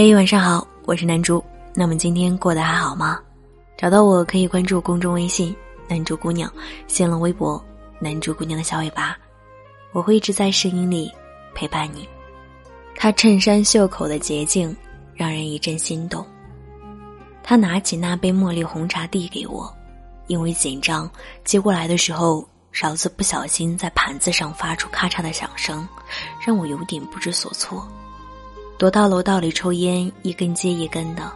嘿，晚上好，我是南珠。那么今天过得还好吗？找到我可以关注公众微信“南珠姑娘”，新浪微博“南珠姑娘的小尾巴”，我会一直在声音里陪伴你。他衬衫袖口的洁净让人一阵心动。他拿起那杯茉莉红茶递给我，因为紧张，接过来的时候勺子不小心在盘子上发出咔嚓的响声，让我有点不知所措。躲到楼道里抽烟，一根接一根的。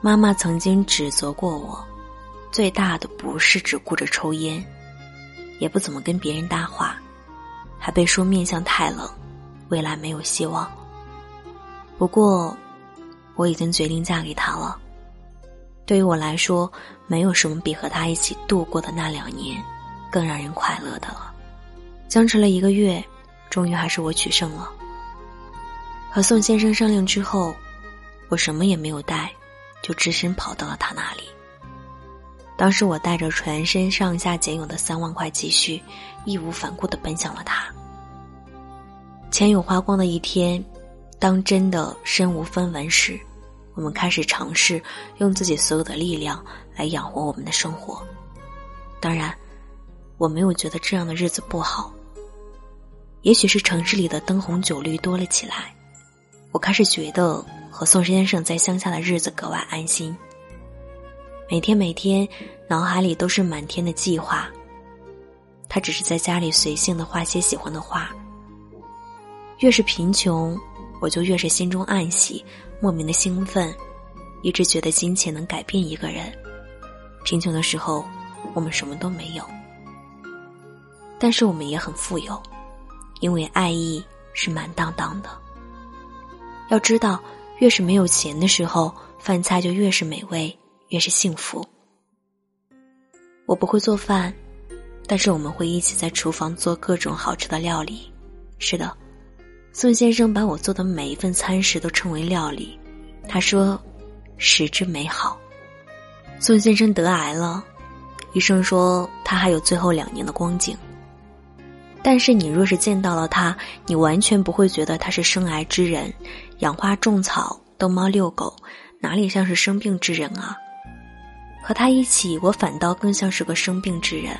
妈妈曾经指责过我，最大的不是只顾着抽烟，也不怎么跟别人搭话，还被说面相太冷，未来没有希望。不过，我已经决定嫁给他了。对于我来说，没有什么比和他一起度过的那两年，更让人快乐的了。僵持了一个月，终于还是我取胜了。和宋先生商量之后，我什么也没有带，就只身跑到了他那里。当时我带着全身上下仅有的三万块积蓄，义无反顾的奔向了他。钱有花光的一天，当真的身无分文时，我们开始尝试用自己所有的力量来养活我们的生活。当然，我没有觉得这样的日子不好。也许是城市里的灯红酒绿多了起来。我开始觉得和宋先生在乡下的日子格外安心。每天每天，脑海里都是满天的计划。他只是在家里随性的画些喜欢的画。越是贫穷，我就越是心中暗喜，莫名的兴奋，一直觉得金钱能改变一个人。贫穷的时候，我们什么都没有，但是我们也很富有，因为爱意是满当当的。要知道，越是没有钱的时候，饭菜就越是美味，越是幸福。我不会做饭，但是我们会一起在厨房做各种好吃的料理。是的，宋先生把我做的每一份餐食都称为料理。他说：“食之美好。”宋先生得癌了，医生说他还有最后两年的光景。但是你若是见到了他，你完全不会觉得他是生癌之人。养花种草、逗猫遛狗，哪里像是生病之人啊？和他一起，我反倒更像是个生病之人。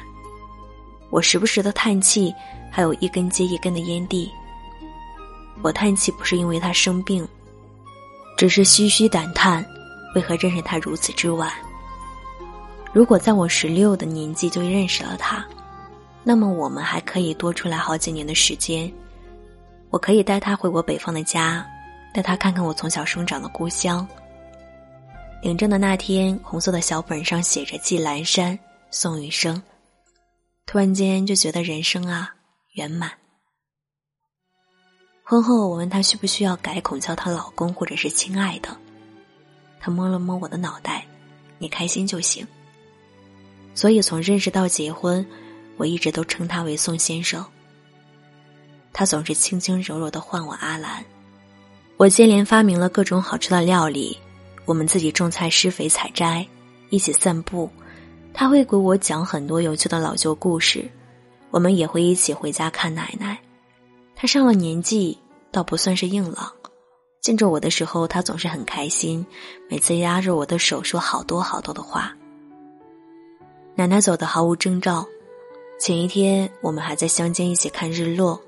我时不时的叹气，还有一根接一根的烟蒂。我叹气不是因为他生病，只是唏嘘感叹，为何认识他如此之晚？如果在我十六的年纪就认识了他，那么我们还可以多出来好几年的时间。我可以带他回我北方的家。带他看看我从小生长的故乡。领证的那天，红色的小本上写着“寄阑珊，宋雨生”。突然间就觉得人生啊圆满。婚后，我问他需不需要改口叫他老公或者是亲爱的，他摸了摸我的脑袋：“你开心就行。”所以从认识到结婚，我一直都称他为宋先生。他总是轻轻柔柔的唤我阿兰。我接连发明了各种好吃的料理，我们自己种菜、施肥、采摘，一起散步。他会给我讲很多有趣的老旧故事，我们也会一起回家看奶奶。他上了年纪，倒不算是硬朗。见着我的时候，他总是很开心，每次压着我的手说好多好多的话。奶奶走的毫无征兆，前一天我们还在乡间一起看日落，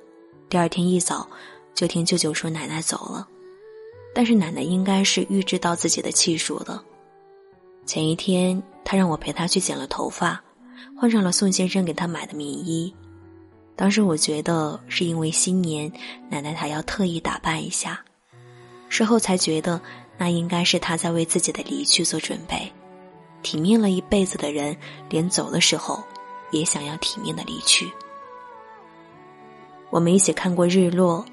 第二天一早就听舅舅说奶奶走了。但是奶奶应该是预知到自己的气数的。前一天，她让我陪她去剪了头发，换上了宋先生给她买的棉衣。当时我觉得是因为新年，奶奶她要特意打扮一下。事后才觉得，那应该是她在为自己的离去做准备。体面了一辈子的人，连走的时候，也想要体面的离去。我们一起看过日落，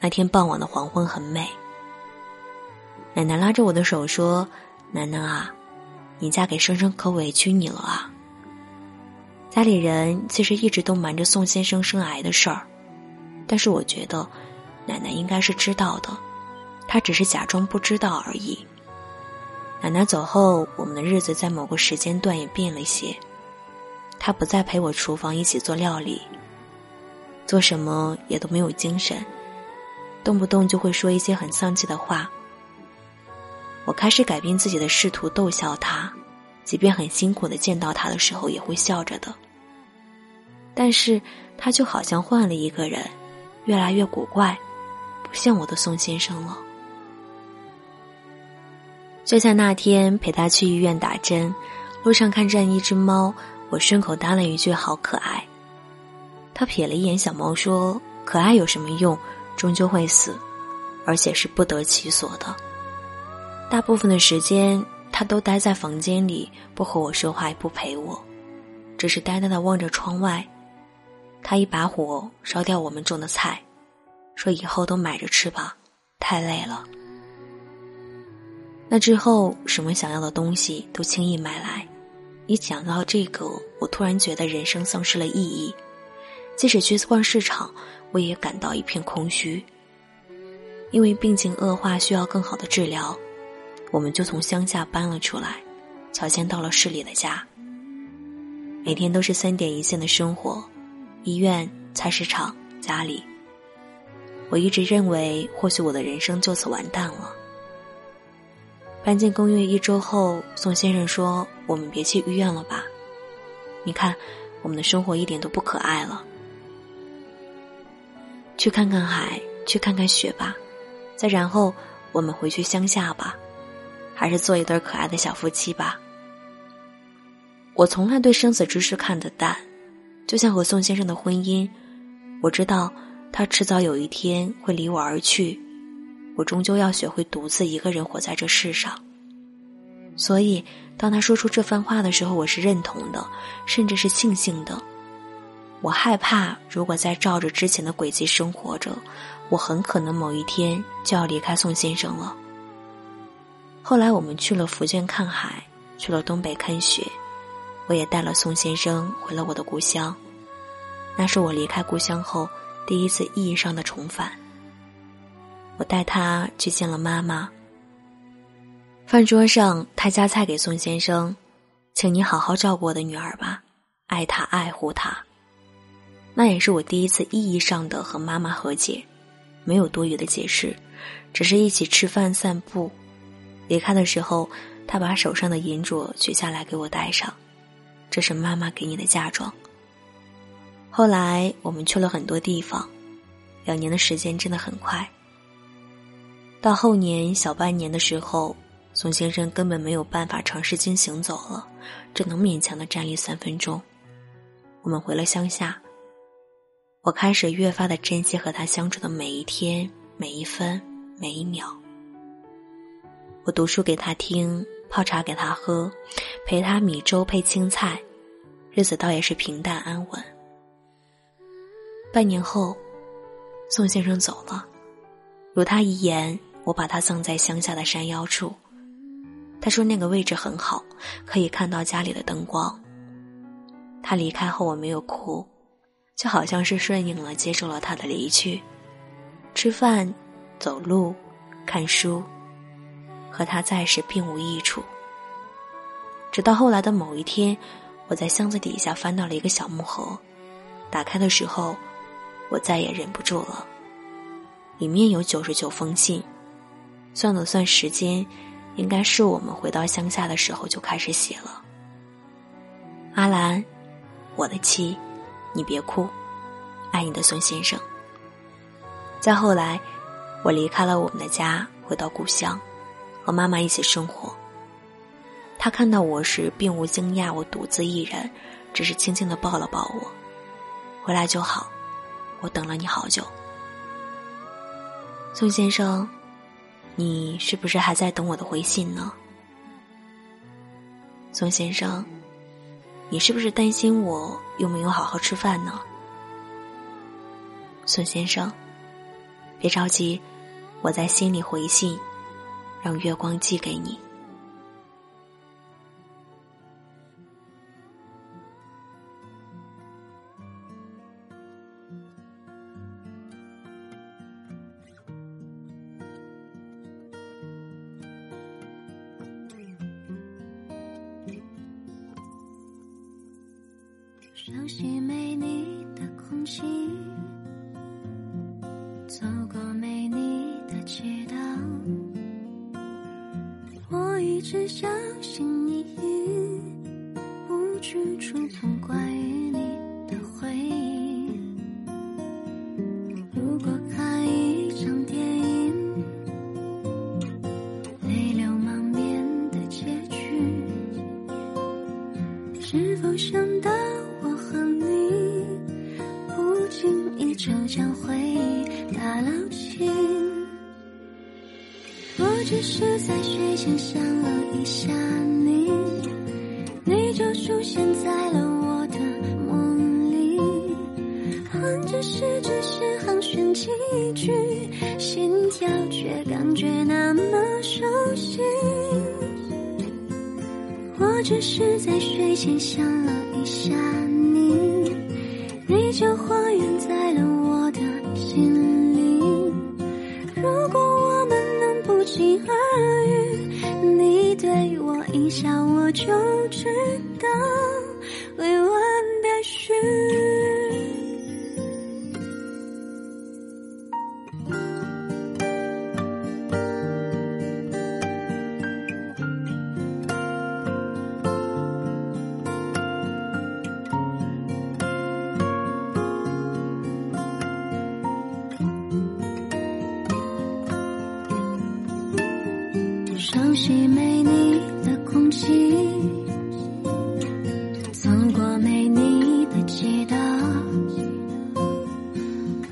那天傍晚的黄昏很美。奶奶拉着我的手说：“楠楠啊，你嫁给生生可委屈你了啊。”家里人其实一直都瞒着宋先生生癌的事儿，但是我觉得奶奶应该是知道的，她只是假装不知道而已。奶奶走后，我们的日子在某个时间段也变了一些。他不再陪我厨房一起做料理，做什么也都没有精神，动不动就会说一些很丧气的话。我开始改变自己的试图逗笑他，即便很辛苦的见到他的时候也会笑着的。但是他就好像换了一个人，越来越古怪，不像我的宋先生了。就像那天陪他去医院打针，路上看见一只猫，我顺口搭了一句“好可爱”。他瞥了一眼小猫，说：“可爱有什么用？终究会死，而且是不得其所的。”大部分的时间，他都待在房间里，不和我说话，也不陪我，只是呆呆的望着窗外。他一把火烧掉我们种的菜，说：“以后都买着吃吧，太累了。”那之后，什么想要的东西都轻易买来。一想到这个，我突然觉得人生丧失了意义。即使去逛市场，我也感到一片空虚。因为病情恶化，需要更好的治疗。我们就从乡下搬了出来，乔迁到了市里的家。每天都是三点一线的生活，医院、菜市场、家里。我一直认为，或许我的人生就此完蛋了。搬进公寓一周后，宋先生说：“我们别去医院了吧？你看，我们的生活一点都不可爱了。去看看海，去看看雪吧，再然后我们回去乡下吧。”还是做一对可爱的小夫妻吧。我从来对生死之事看得淡，就像和宋先生的婚姻，我知道他迟早有一天会离我而去，我终究要学会独自一个人活在这世上。所以，当他说出这番话的时候，我是认同的，甚至是庆幸的。我害怕，如果再照着之前的轨迹生活着，我很可能某一天就要离开宋先生了。后来我们去了福建看海，去了东北看雪，我也带了宋先生回了我的故乡。那是我离开故乡后第一次意义上的重返。我带他去见了妈妈。饭桌上，他夹菜给宋先生，请你好好照顾我的女儿吧，爱她爱护她。那也是我第一次意义上的和妈妈和解，没有多余的解释，只是一起吃饭散步。离开的时候，他把手上的银镯取下来给我戴上，这是妈妈给你的嫁妆。后来我们去了很多地方，两年的时间真的很快。到后年小半年的时候，宋先生根本没有办法长时间行走了，只能勉强的站立三分钟。我们回了乡下，我开始越发的珍惜和他相处的每一天、每一分、每一秒。我读书给他听，泡茶给他喝，陪他米粥配青菜，日子倒也是平淡安稳。半年后，宋先生走了，如他遗言，我把他葬在乡下的山腰处。他说那个位置很好，可以看到家里的灯光。他离开后，我没有哭，就好像是顺应了，接受了他的离去。吃饭，走路，看书。和他在时并无益处。直到后来的某一天，我在箱子底下翻到了一个小木盒，打开的时候，我再也忍不住了。里面有九十九封信，算了算时间，应该是我们回到乡下的时候就开始写了。阿兰，我的妻，你别哭，爱你的孙先生。再后来，我离开了我们的家，回到故乡。和妈妈一起生活。他看到我时并无惊讶，我独自一人，只是轻轻的抱了抱我。回来就好，我等了你好久。宋先生，你是不是还在等我的回信呢？宋先生，你是不是担心我又没有好好吃饭呢？宋先生，别着急，我在心里回信。让月光寄给你。走过没你的街道。我一直小心翼翼，不去触碰关于你的回忆。如果看一场电影，泪流满面的结局，是否想到我和你，不经意就将回忆。打捞起？我只是在睡前想了一下你，你就出现在了我的梦里。哼着诗只是寒暄几句，心跳却感觉那么熟悉。我只是在睡前想了一下你，你就还原在了我心里。如果我们能不期而遇，你对我一笑，我就知道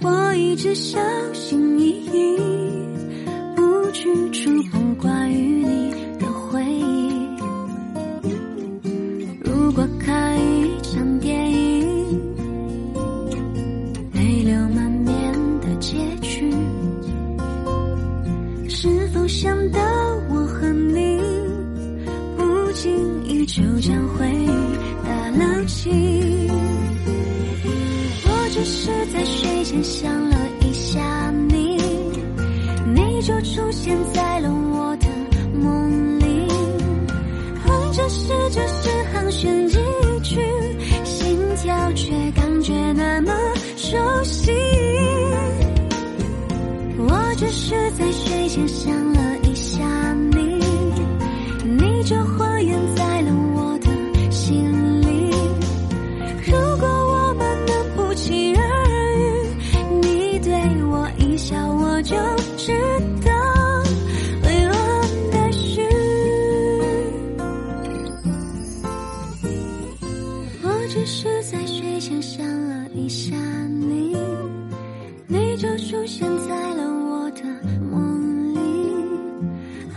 我一直小心翼翼，不去触碰关于你。只是在睡前想了一下你，你就出现在了我的梦里。哼着诗，只是寒暄几句，心跳却感觉那么熟悉。我只是在睡前想了一下你，你就还原在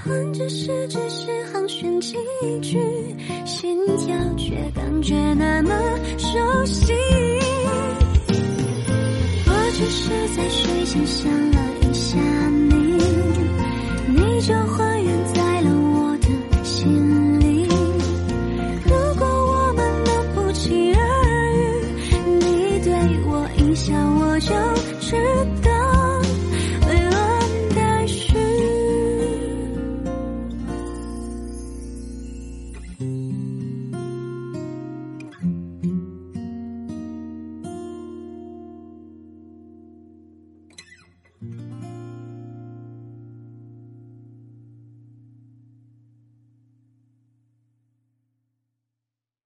哼着诗只是寒暄几句，心跳却感觉那么熟悉。我只是在睡前想了一下你，你就还原在了我的心里。如果我们能不期而遇，你对我一笑，我就知道。